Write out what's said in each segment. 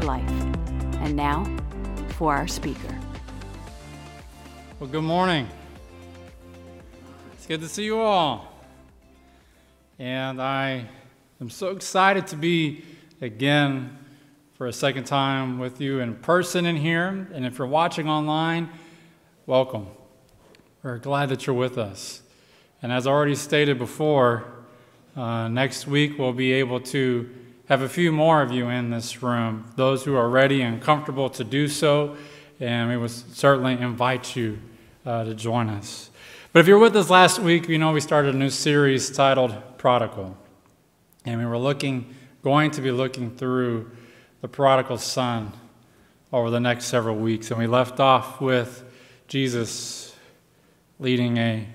to life. And now for our speaker. Well, good morning. It's good to see you all. And I am so excited to be again for a second time with you in person in here. And if you're watching online, welcome. We're glad that you're with us. And as already stated before, uh, next week we'll be able to have a few more of you in this room, those who are ready and comfortable to do so, and we would certainly invite you uh, to join us. But if you're with us last week, you know we started a new series titled Prodigal. And we were looking, going to be looking through the prodigal son over the next several weeks. And we left off with Jesus leading a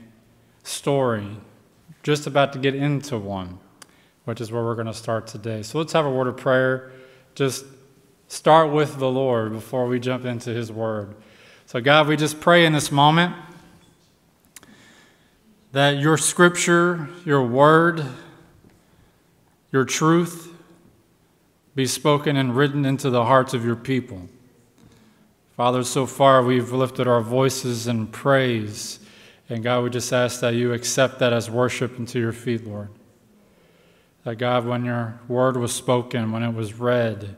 story, just about to get into one which is where we're going to start today. So let's have a word of prayer. Just start with the Lord before we jump into His Word. So, God, we just pray in this moment that your Scripture, your Word, your truth be spoken and written into the hearts of your people. Father, so far we've lifted our voices in praise. And God, we just ask that you accept that as worship into your feet, Lord. That God, when your word was spoken, when it was read,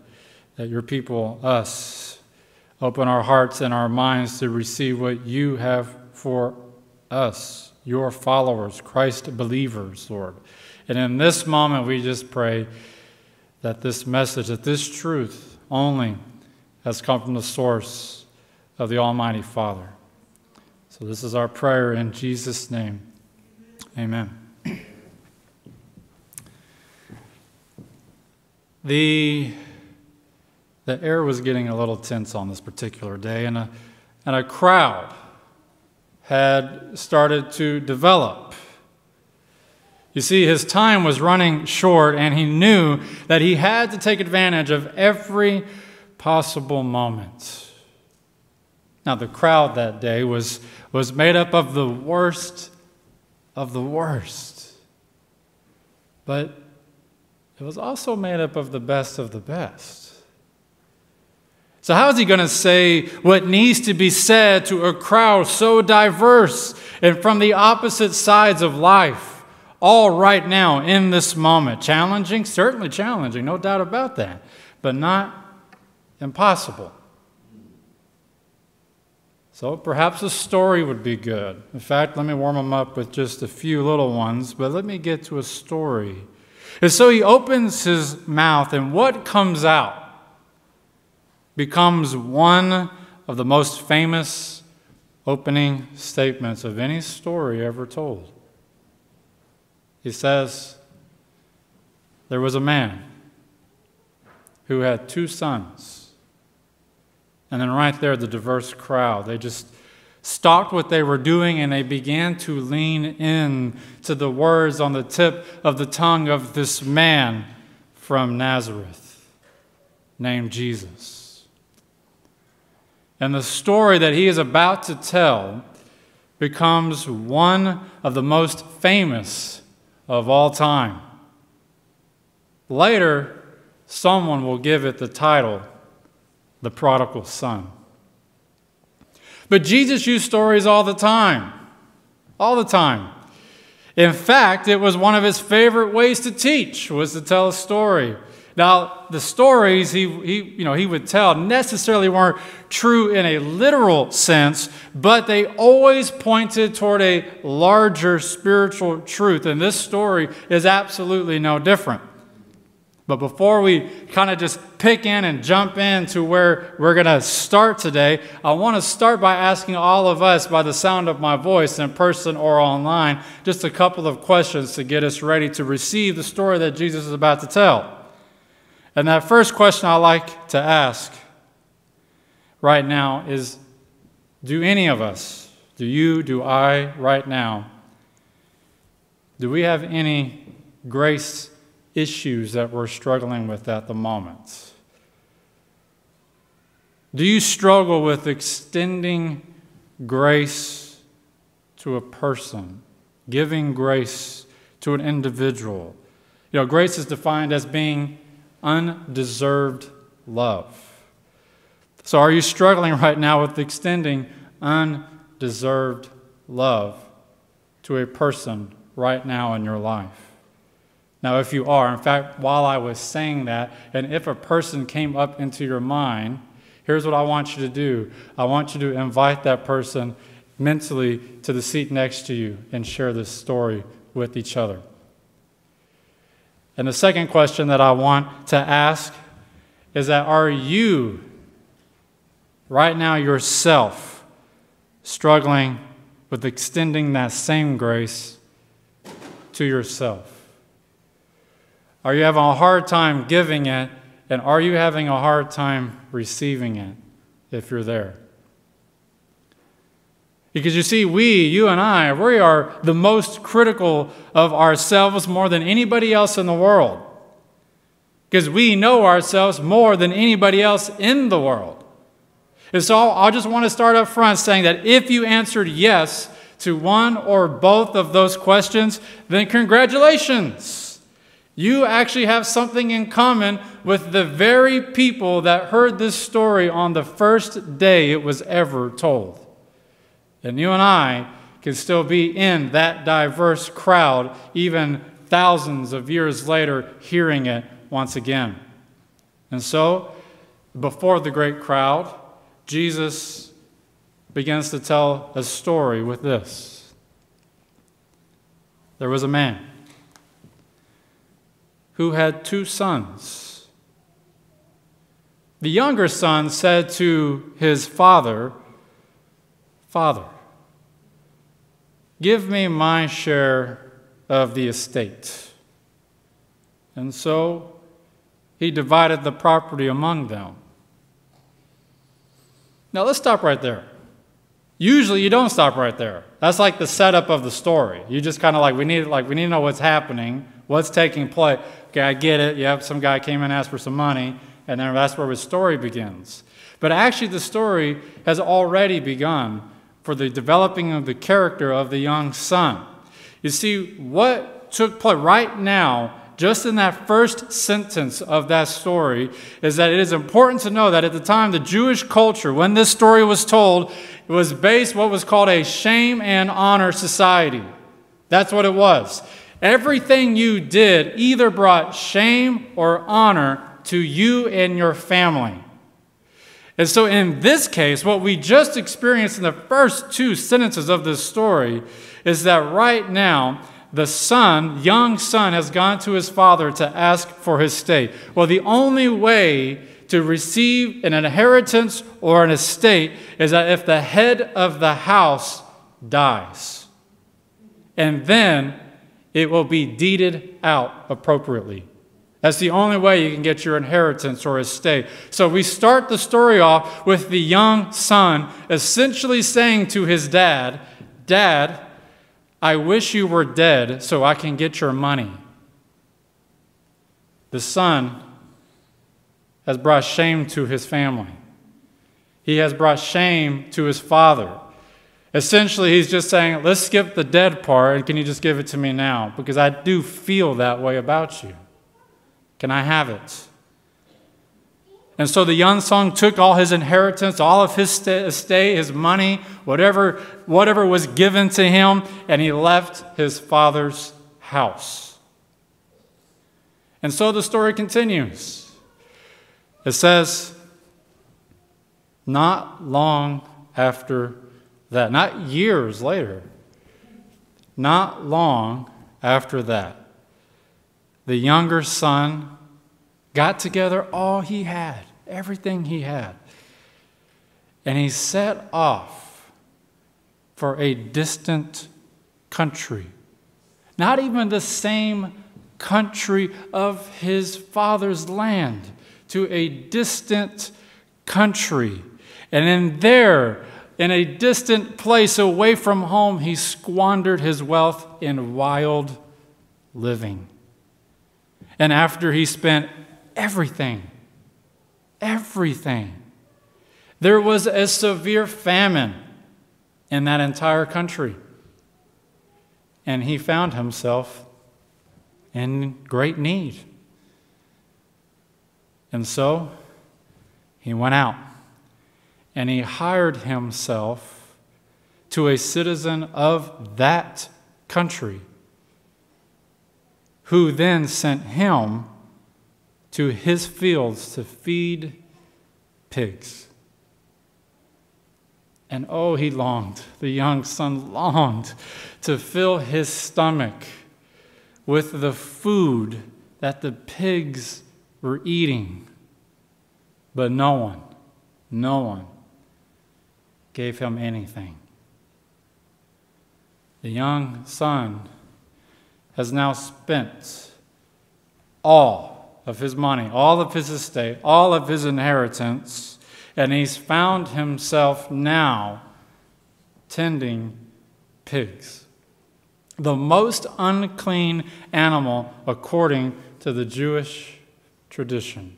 that your people, us, open our hearts and our minds to receive what you have for us, your followers, Christ believers, Lord. And in this moment, we just pray that this message, that this truth only has come from the source of the Almighty Father. So this is our prayer in Jesus' name. Amen. The, the air was getting a little tense on this particular day, and a, and a crowd had started to develop. You see, his time was running short, and he knew that he had to take advantage of every possible moment. Now, the crowd that day was, was made up of the worst of the worst. But it was also made up of the best of the best. So, how is he going to say what needs to be said to a crowd so diverse and from the opposite sides of life, all right now in this moment? Challenging? Certainly challenging, no doubt about that, but not impossible. So, perhaps a story would be good. In fact, let me warm them up with just a few little ones, but let me get to a story and so he opens his mouth, and what comes out becomes one of the most famous opening statements of any story ever told. He says, There was a man who had two sons. And then, right there, the diverse crowd, they just stopped what they were doing and they began to lean in to the words on the tip of the tongue of this man from Nazareth named Jesus. And the story that he is about to tell becomes one of the most famous of all time. Later, someone will give it the title, The Prodigal Son. But Jesus used stories all the time. All the time. In fact, it was one of his favorite ways to teach was to tell a story. Now, the stories he, he, you know, he would tell necessarily weren't true in a literal sense, but they always pointed toward a larger spiritual truth. And this story is absolutely no different. But before we kind of just pick in and jump into where we're going to start today, I want to start by asking all of us, by the sound of my voice, in person or online, just a couple of questions to get us ready to receive the story that Jesus is about to tell. And that first question I like to ask right now is Do any of us, do you, do I, right now, do we have any grace issues that we're struggling with at the moment? Do you struggle with extending grace to a person, giving grace to an individual? You know, grace is defined as being undeserved love. So, are you struggling right now with extending undeserved love to a person right now in your life? Now, if you are, in fact, while I was saying that, and if a person came up into your mind, Here's what I want you to do I want you to invite that person mentally to the seat next to you and share this story with each other. And the second question that I want to ask is that are you right now yourself struggling with extending that same grace to yourself? Are you having a hard time giving it and are you having a hard time receiving it if you're there? Because you see, we, you and I, we are the most critical of ourselves more than anybody else in the world. Because we know ourselves more than anybody else in the world. And so I just want to start up front saying that if you answered yes to one or both of those questions, then congratulations. You actually have something in common with the very people that heard this story on the first day it was ever told. And you and I can still be in that diverse crowd, even thousands of years later, hearing it once again. And so, before the great crowd, Jesus begins to tell a story with this. There was a man who had two sons. The younger son said to his father, Father, give me my share of the estate. And so he divided the property among them. Now let's stop right there. Usually you don't stop right there. That's like the setup of the story. You just kind of like we need like we need to know what's happening, what's taking place. Okay, I get it. Yep, some guy came and asked for some money, and then that's where his story begins. But actually, the story has already begun for the developing of the character of the young son. You see, what took place right now, just in that first sentence of that story, is that it is important to know that at the time, the Jewish culture, when this story was told, it was based what was called a shame and honor society. That's what it was. Everything you did either brought shame or honor to you and your family. And so, in this case, what we just experienced in the first two sentences of this story is that right now, the son, young son, has gone to his father to ask for his estate. Well, the only way to receive an inheritance or an estate is that if the head of the house dies. And then it will be deeded out appropriately. That's the only way you can get your inheritance or estate. So we start the story off with the young son essentially saying to his dad, Dad, I wish you were dead so I can get your money. The son has brought shame to his family. He has brought shame to his father. Essentially, he's just saying, let's skip the dead part, and can you just give it to me now? Because I do feel that way about you. Can I have it? And so the young son took all his inheritance, all of his estate, his money, whatever, whatever was given to him, and he left his father's house. And so the story continues. It says, Not long after that, not years later, not long after that, the younger son got together all he had, everything he had, and he set off for a distant country. Not even the same country of his father's land to a distant country. And in there, in a distant place away from home, he squandered his wealth in wild living. And after he spent everything, everything, there was a severe famine in that entire country. And he found himself in great need. And so he went out and he hired himself to a citizen of that country, who then sent him to his fields to feed pigs. And oh, he longed, the young son longed to fill his stomach with the food that the pigs were eating. But no one, no one gave him anything. The young son has now spent all of his money, all of his estate, all of his inheritance, and he's found himself now tending pigs. The most unclean animal according to the Jewish tradition.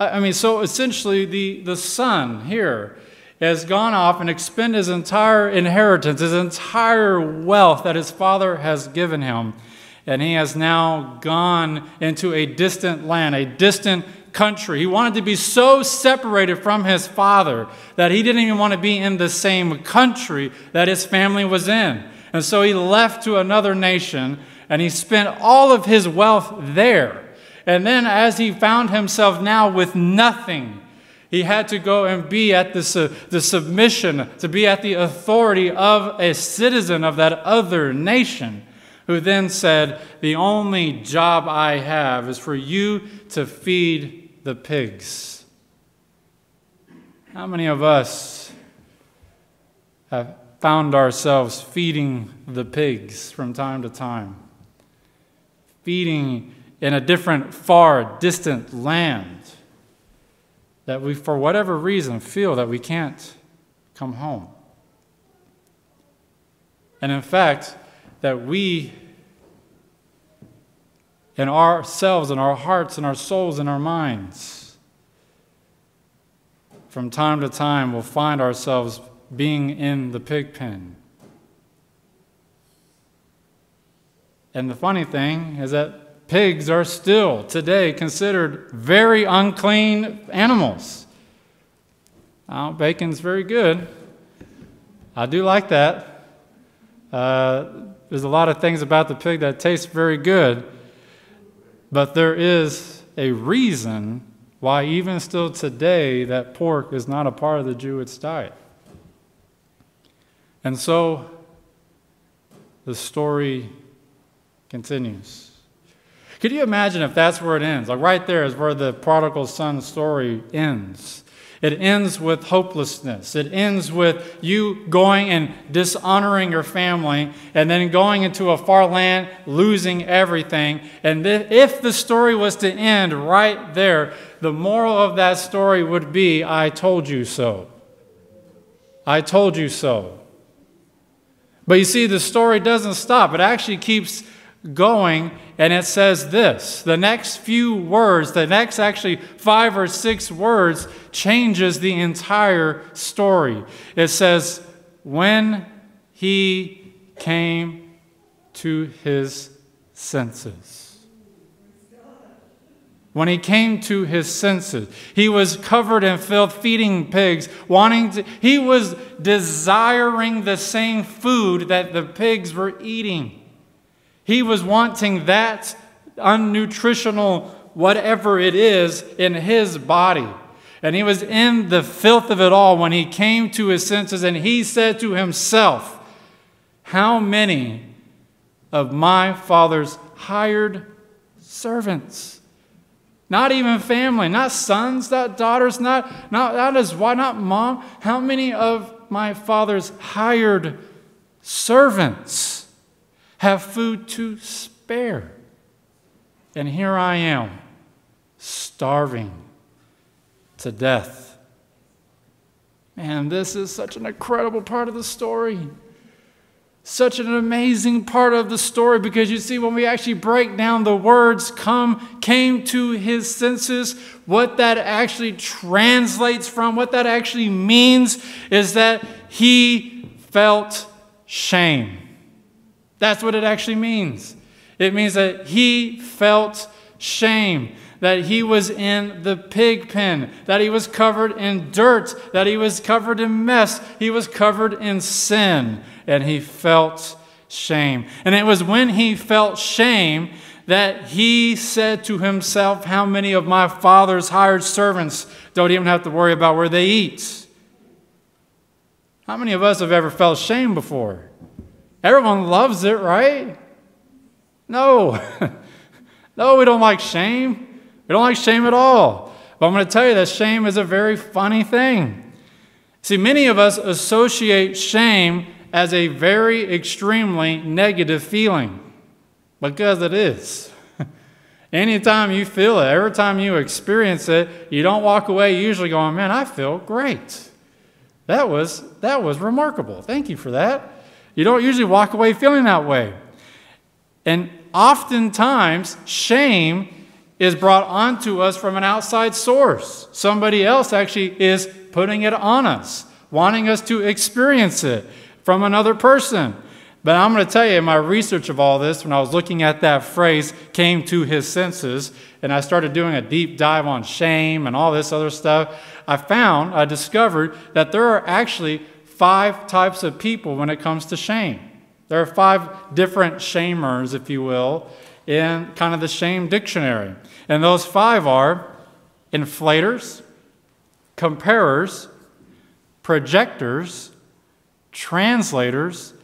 I mean, so essentially, the, the son here has gone off and expended his entire inheritance, his entire wealth that his father has given him. And he has now gone into a distant land, a distant country. He wanted to be so separated from his father that he didn't even want to be in the same country that his family was in. And so he left to another nation and he spent all of his wealth there. And then, as he found himself now with nothing, he had to go and be at the, the submission, to be at the authority of a citizen of that other nation, who then said, The only job I have is for you to feed the pigs. How many of us have found ourselves feeding the pigs from time to time? Feeding in a different, far, distant land that we, for whatever reason, feel that we can't come home. And in fact, that we, in ourselves, in our hearts, in our souls, in our minds, from time to time will find ourselves being in the pig pen. And the funny thing is that pigs are still today considered very unclean animals. Now, bacon's very good. I do like that. Uh, there's a lot of things about the pig that taste very good, but there is a reason why, even still today, that pork is not a part of the Jewish diet. And so the story continues. Could you imagine if that's where it ends? Like right there is where the prodigal son story ends. It ends with hopelessness. It ends with you going and dishonoring your family and then going into a far land, losing everything. And if the story was to end right there, the moral of that story would be I told you so. I told you so. But you see, the story doesn't stop, it actually keeps going, and it says this. The next few words, the next actually five or six words, changes the entire story. It says, When he came to his senses. When he came to his senses, he was covered in filth, feeding pigs, wanting to, he was desiring the same food that the pigs were eating. He was wanting that unnutritional whatever it is in his body. And he was in the filth of it all when he came to his senses and he said to himself, How many of my father's hired servants? Not even family, not sons, not daughters, not, not, not his wife, not mom. How many of my father's hired servants? Have food to spare. And here I am, starving to death. Man, this is such an incredible part of the story. Such an amazing part of the story because you see, when we actually break down the words come, came to his senses, what that actually translates from, what that actually means is that he felt shame. That's what it actually means. It means that he felt shame, that he was in the pig pen, that he was covered in dirt, that he was covered in mess, he was covered in sin, and he felt shame. And it was when he felt shame that he said to himself, How many of my father's hired servants don't even have to worry about where they eat? How many of us have ever felt shame before? Everyone loves it, right? No. no, we don't like shame. We don't like shame at all. But I'm going to tell you that shame is a very funny thing. See, many of us associate shame as a very extremely negative feeling because it is. Anytime you feel it, every time you experience it, you don't walk away usually going, Man, I feel great. That was, that was remarkable. Thank you for that. You don't usually walk away feeling that way. And oftentimes, shame is brought onto us from an outside source. Somebody else actually is putting it on us, wanting us to experience it from another person. But I'm going to tell you, in my research of all this, when I was looking at that phrase, came to his senses, and I started doing a deep dive on shame and all this other stuff, I found, I discovered that there are actually five types of people when it comes to shame. There are five different shamers, if you will, in kind of the shame dictionary. And those five are inflators, comparers, projectors, translators,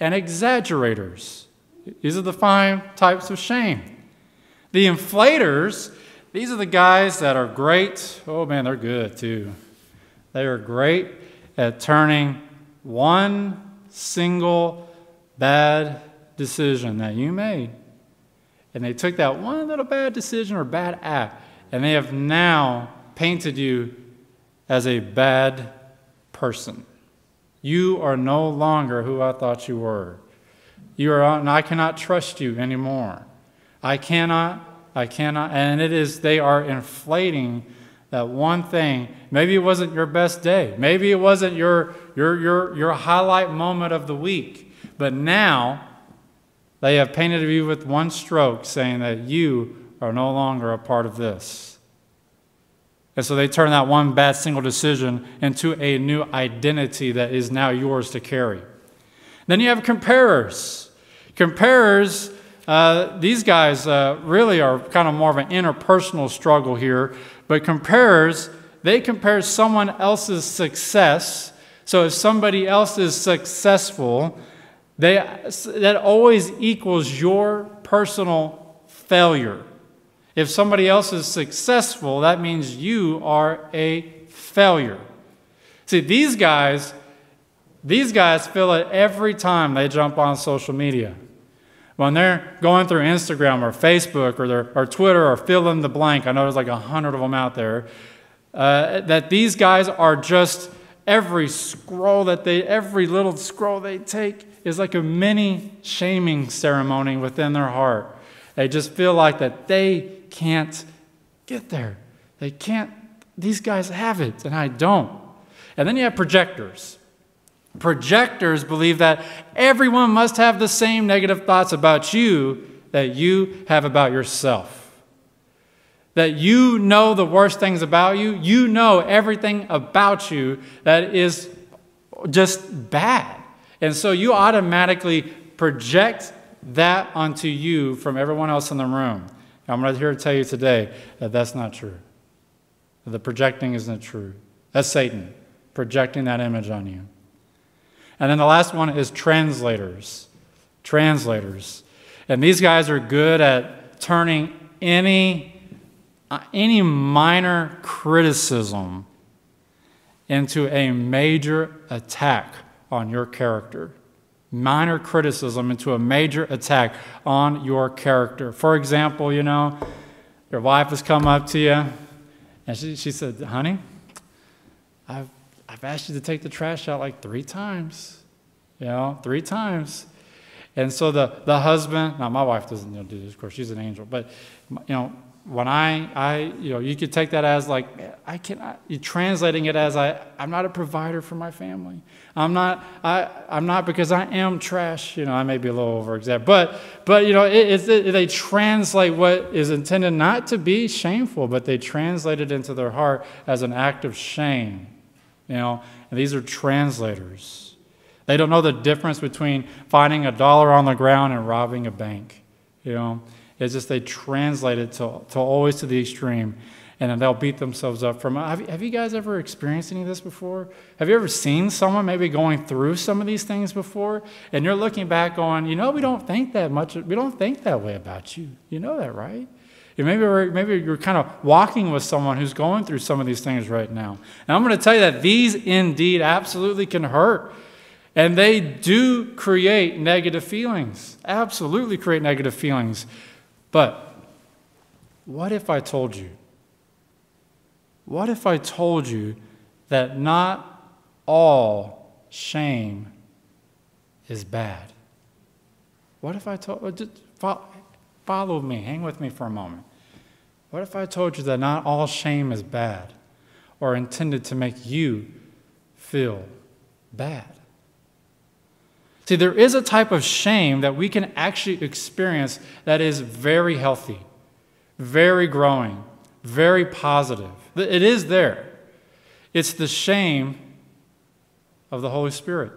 and exaggerators. These are the five types of shame. The inflators, these are the guys that are great. Oh man, they're good too. They are great at turning one single bad decision that you made. And they took that one little bad decision or bad act, and they have now painted you as a bad person. You are no longer who I thought you were. You are, and I cannot trust you anymore. I cannot, I cannot, and it is, they are inflating that one thing. Maybe it wasn't your best day. Maybe it wasn't your, your, your, your highlight moment of the week. But now they have painted you with one stroke saying that you are no longer a part of this. And so they turn that one bad single decision into a new identity that is now yours to carry. Then you have comparers. Comparers, uh, these guys uh, really are kind of more of an interpersonal struggle here but comparers, they compare someone else's success. So if somebody else is successful, they, that always equals your personal failure. If somebody else is successful, that means you are a failure. See, these guys, these guys feel it every time they jump on social media. When they're going through Instagram or Facebook or, their, or Twitter or fill in the blank, I know there's like a hundred of them out there, uh, that these guys are just every scroll that they, every little scroll they take is like a mini shaming ceremony within their heart. They just feel like that they can't get there. They can't, these guys have it, and I don't. And then you have projectors. Projectors believe that everyone must have the same negative thoughts about you that you have about yourself. That you know the worst things about you, you know everything about you that is just bad. And so you automatically project that onto you from everyone else in the room. I'm right here to tell you today that that's not true. The projecting isn't true. That's Satan projecting that image on you. And then the last one is translators. Translators. And these guys are good at turning any, uh, any minor criticism into a major attack on your character. minor criticism into a major attack on your character. For example, you know, your wife has come up to you and she, she said, Honey, I've, I've asked you to take the trash out like three times. You know, three times. And so the, the husband, now my wife doesn't you know, do this, of course, she's an angel, but, you know, when I, I, you know, you could take that as like, I cannot, you're translating it as I, I'm not a provider for my family. I'm not, I, I'm not because I am trash. You know, I may be a little over exaggerated, but, but, you know, it, it, they translate what is intended not to be shameful, but they translate it into their heart as an act of shame. You know, and these are translators. They don't know the difference between finding a dollar on the ground and robbing a bank. You know, it's just they translate it to, to always to the extreme, and then they'll beat themselves up from it. Have, have you guys ever experienced any of this before? Have you ever seen someone maybe going through some of these things before, and you're looking back going, you know, we don't think that much, we don't think that way about you. You know that, right? Maybe, maybe you're kind of walking with someone who's going through some of these things right now. And I'm going to tell you that these indeed absolutely can hurt. And they do create negative feelings, absolutely create negative feelings. But what if I told you? What if I told you that not all shame is bad? What if I told uh, just follow me, hang with me for a moment. What if I told you that not all shame is bad or intended to make you feel bad? See, there is a type of shame that we can actually experience that is very healthy, very growing, very positive. It is there. It's the shame of the Holy Spirit.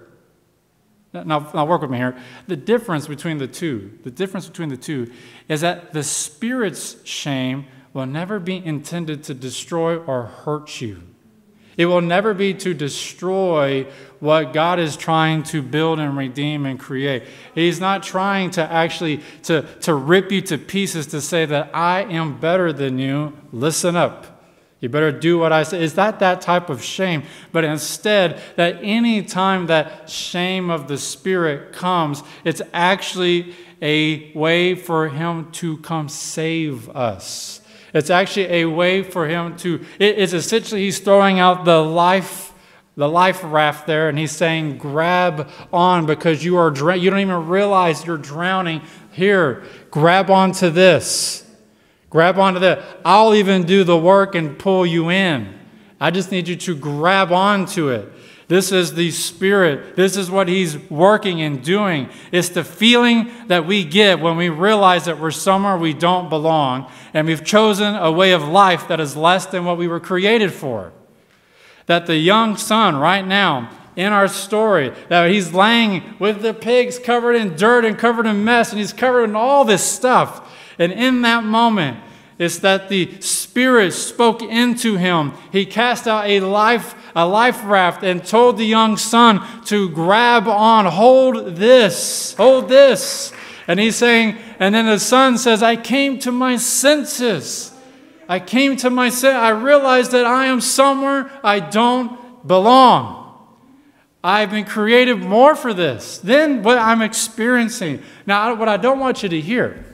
Now, now, work with me here. The difference between the two, the difference between the two is that the Spirit's shame will never be intended to destroy or hurt you. It will never be to destroy what God is trying to build and redeem and create. He's not trying to actually to, to rip you to pieces to say that I am better than you. Listen up. You better do what I say. Is that that type of shame? But instead, that any time that shame of the Spirit comes, it's actually a way for Him to come save us. It's actually a way for him to, it's essentially he's throwing out the life, the life raft there, and he's saying, grab on because you are, you don't even realize you're drowning. Here, grab onto this. Grab onto that. I'll even do the work and pull you in. I just need you to grab onto it. This is the Spirit. This is what He's working and doing. It's the feeling that we get when we realize that we're somewhere we don't belong and we've chosen a way of life that is less than what we were created for. That the young son, right now, in our story, that he's laying with the pigs covered in dirt and covered in mess, and he's covered in all this stuff. And in that moment, it's that the Spirit spoke into him. He cast out a life a life raft and told the young son to grab on, hold this, hold this. And he's saying, and then the son says, I came to my senses. I came to my senses. I realized that I am somewhere I don't belong. I've been created more for this than what I'm experiencing. Now, what I don't want you to hear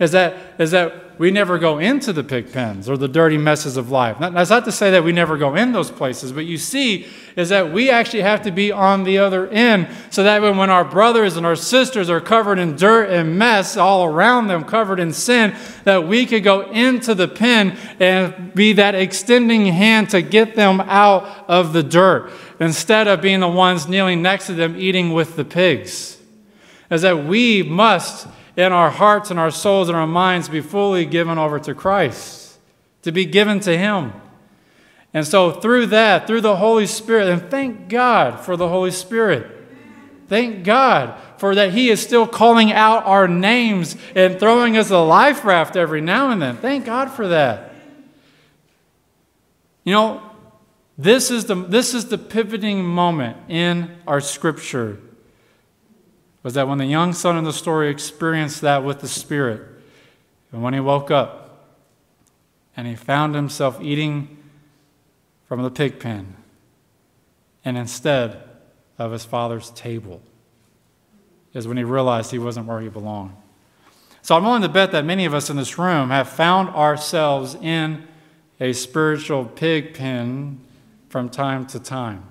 is that, is that we never go into the pig pens or the dirty messes of life. That's not to say that we never go in those places, but you see, is that we actually have to be on the other end so that when our brothers and our sisters are covered in dirt and mess all around them, covered in sin, that we could go into the pen and be that extending hand to get them out of the dirt instead of being the ones kneeling next to them eating with the pigs. Is that we must in our hearts and our souls and our minds be fully given over to Christ, to be given to Him. And so, through that, through the Holy Spirit, and thank God for the Holy Spirit. Thank God for that He is still calling out our names and throwing us a life raft every now and then. Thank God for that. You know, this is the, this is the pivoting moment in our scripture was that when the young son in the story experienced that with the Spirit, and when he woke up and he found himself eating from the pig pen and instead of his father's table. is when he realized he wasn't where he belonged. So I'm willing to bet that many of us in this room have found ourselves in a spiritual pig pen from time to time.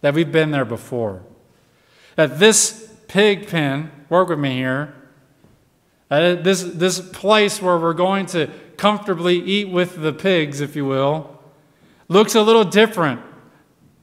That we've been there before. That this pig pen, work with me here, that this, this place where we're going to comfortably eat with the pigs, if you will, looks a little different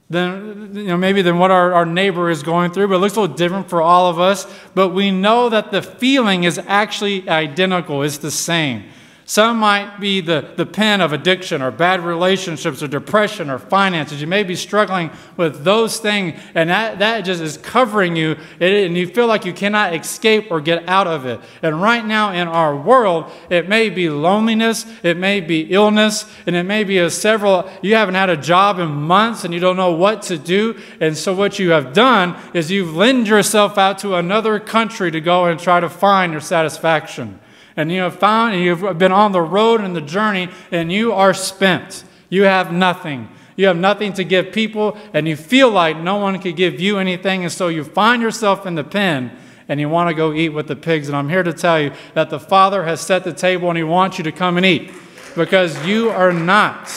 than you know maybe than what our, our neighbor is going through, but it looks a little different for all of us. But we know that the feeling is actually identical, it's the same. Some might be the, the pen of addiction or bad relationships or depression or finances. You may be struggling with those things, and that, that just is covering you, and you feel like you cannot escape or get out of it. And right now in our world, it may be loneliness, it may be illness, and it may be a several, you haven't had a job in months and you don't know what to do. And so what you have done is you've lent yourself out to another country to go and try to find your satisfaction and you have found and you've been on the road and the journey and you are spent. You have nothing. You have nothing to give people and you feel like no one could give you anything and so you find yourself in the pen and you want to go eat with the pigs and I'm here to tell you that the Father has set the table and he wants you to come and eat because you are not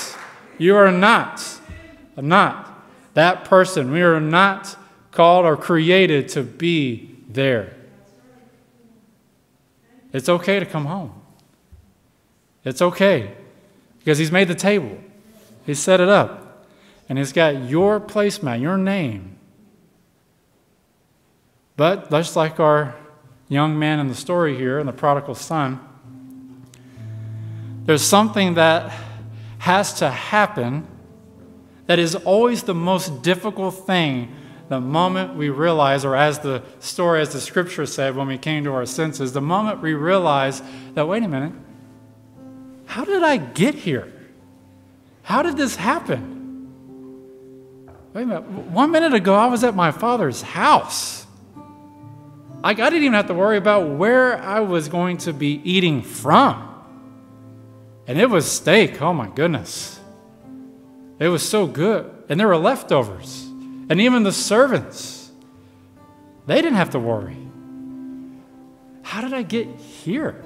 you are not not that person. We are not called or created to be there. It's okay to come home. It's okay because He's made the table, He's set it up, and He's got your placemat, your name. But just like our young man in the story here, and the prodigal son, there's something that has to happen that is always the most difficult thing the moment we realize, or as the story, as the scripture said, when we came to our senses, the moment we realize that, wait a minute, how did I get here? How did this happen? Wait a minute, one minute ago I was at my father's house. Like, I didn't even have to worry about where I was going to be eating from. And it was steak, oh my goodness. It was so good. And there were leftovers. And even the servants, they didn't have to worry. How did I get here?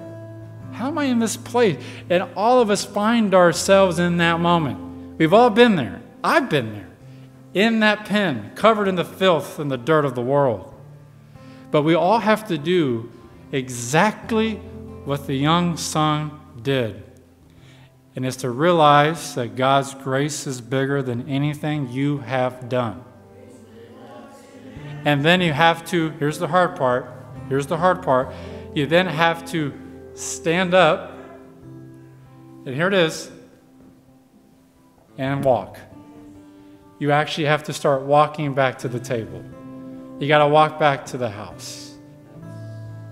How am I in this place? And all of us find ourselves in that moment. We've all been there. I've been there. In that pen, covered in the filth and the dirt of the world. But we all have to do exactly what the young son did. And it's to realize that God's grace is bigger than anything you have done. And then you have to, here's the hard part, here's the hard part. You then have to stand up, and here it is, and walk. You actually have to start walking back to the table. You got to walk back to the house.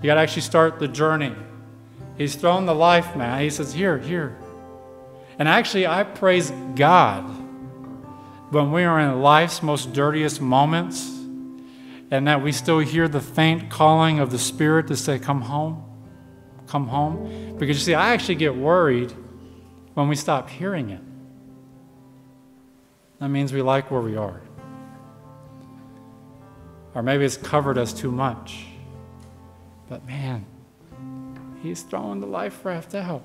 You got to actually start the journey. He's thrown the life mat. He says, Here, here. And actually, I praise God when we are in life's most dirtiest moments and that we still hear the faint calling of the Spirit to say, Come home, come home. Because you see, I actually get worried when we stop hearing it. That means we like where we are. Or maybe it's covered us too much. But man, he's throwing the life raft out.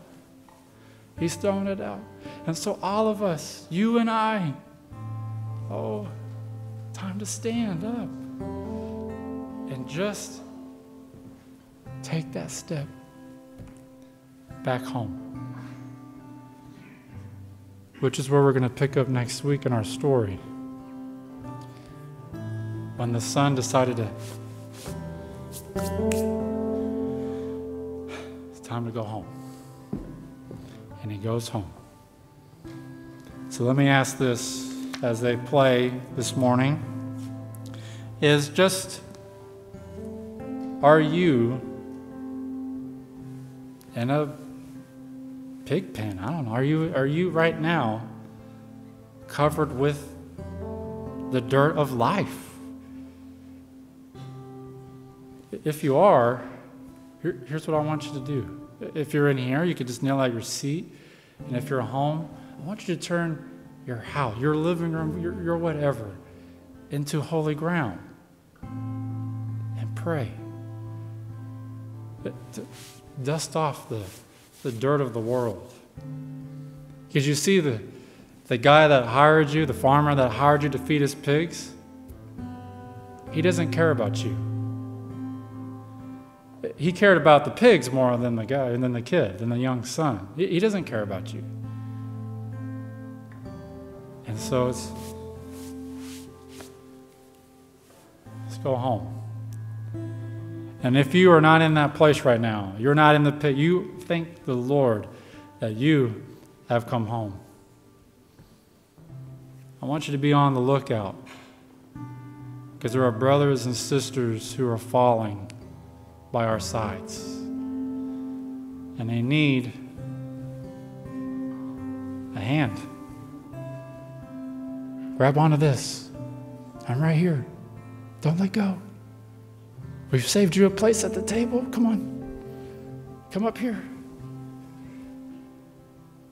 He's throwing it out. And so, all of us, you and I, oh, time to stand up and just take that step back home. Which is where we're going to pick up next week in our story. When the son decided to, it's time to go home. And he goes home. So let me ask this as they play this morning is just are you in a pig pen? I don't know. Are you, are you right now covered with the dirt of life? If you are, here, here's what I want you to do. If you're in here, you could just kneel at your seat. And if you're home, I want you to turn your house, your living room, your, your whatever, into holy ground pray. Dust off the, the dirt of the world. Because you see, the, the guy that hired you, the farmer that hired you to feed his pigs, he doesn't care about you. He cared about the pigs more than the guy, and than the kid, than the young son. He doesn't care about you. And so it's let's go home. And if you are not in that place right now, you're not in the pit, you thank the Lord that you have come home. I want you to be on the lookout because there are brothers and sisters who are falling by our sides. And they need a hand. Grab onto this. I'm right here. Don't let go. We've saved you a place at the table. Come on. Come up here.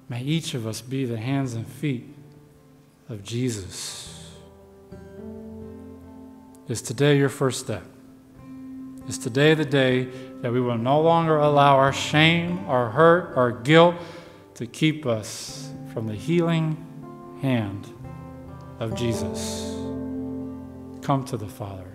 May each of us be the hands and feet of Jesus. Is today your first step? Is today the day that we will no longer allow our shame, our hurt, our guilt to keep us from the healing hand of Jesus? Come to the Father.